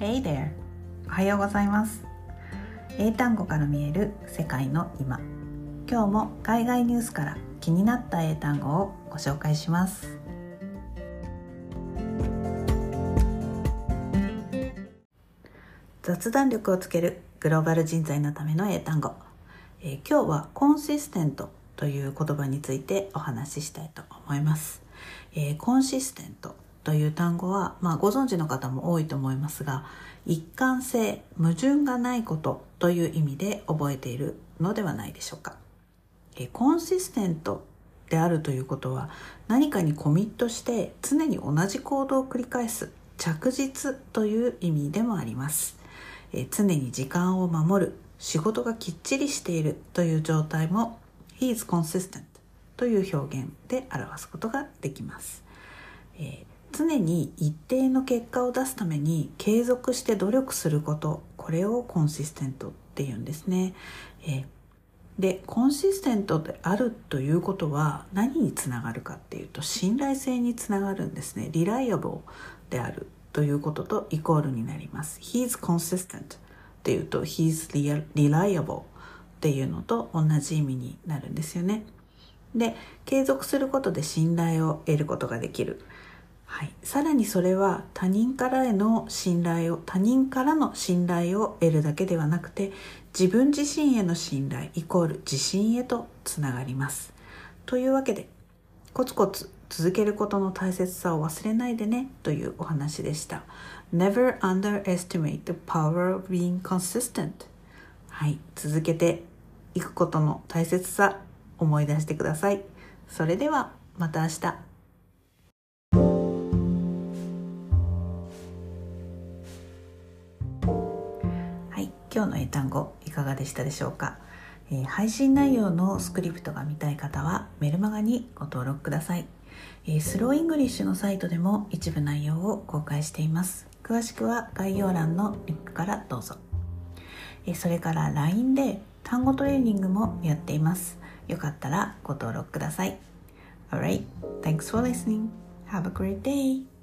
Hey there! おはようございます。英単語から見える世界の今。今日も海外ニュースから気になった英単語をご紹介します。雑談力をつけるグローバル人材のための英単語、えー、今日はコンシステントという言葉についてお話ししたいと思います、えー、コンシステント。という単語は、まあ、ご存知の方も多いと思いますが一貫性矛盾がないことという意味で覚えているのではないでしょうか、え、コンシステントであるということは何かにコミットして常に同じ行動を繰り返す着実という意味でもあります、え、常に時間を守る仕事がきっちりしているという状態も He is consistent という表現で表すことができます、えー、常に一定の結果を出すために継続して努力することこれをコンシステントっていうんですね、え、でコンシステントであるということは何につながるかっていうと信頼性につながるんですね。リライアブルであるということとイコールになります。He's consistent っていうと He's reliable っていうのと同じ意味になるんですよね。で継続することで信頼を得ることができる。はい、さらにそれは他人からへの信頼を他人からの信頼を得るだけではなくて自分自身への信頼イコール自信へとつながります。というわけでコツコツ続けることの大切さを忘れないでねというお話でした。Never underestimate the power of being consistent. はい。続けていくことの大切さ思い出してください。それではまた明日。今日の英単語いかがでしたでしょうか、えー、配信内容のスクリプトが見たい方はメルマガにご登録ください、えー、スローイングリッシュのサイトでも一部内容を公開しています。詳しくは概要欄のリンクからどうぞ、えー、それから LINE で単語トレーニングもやっています。よかったらご登録ください。Alright, thanks for listening. Have a great day.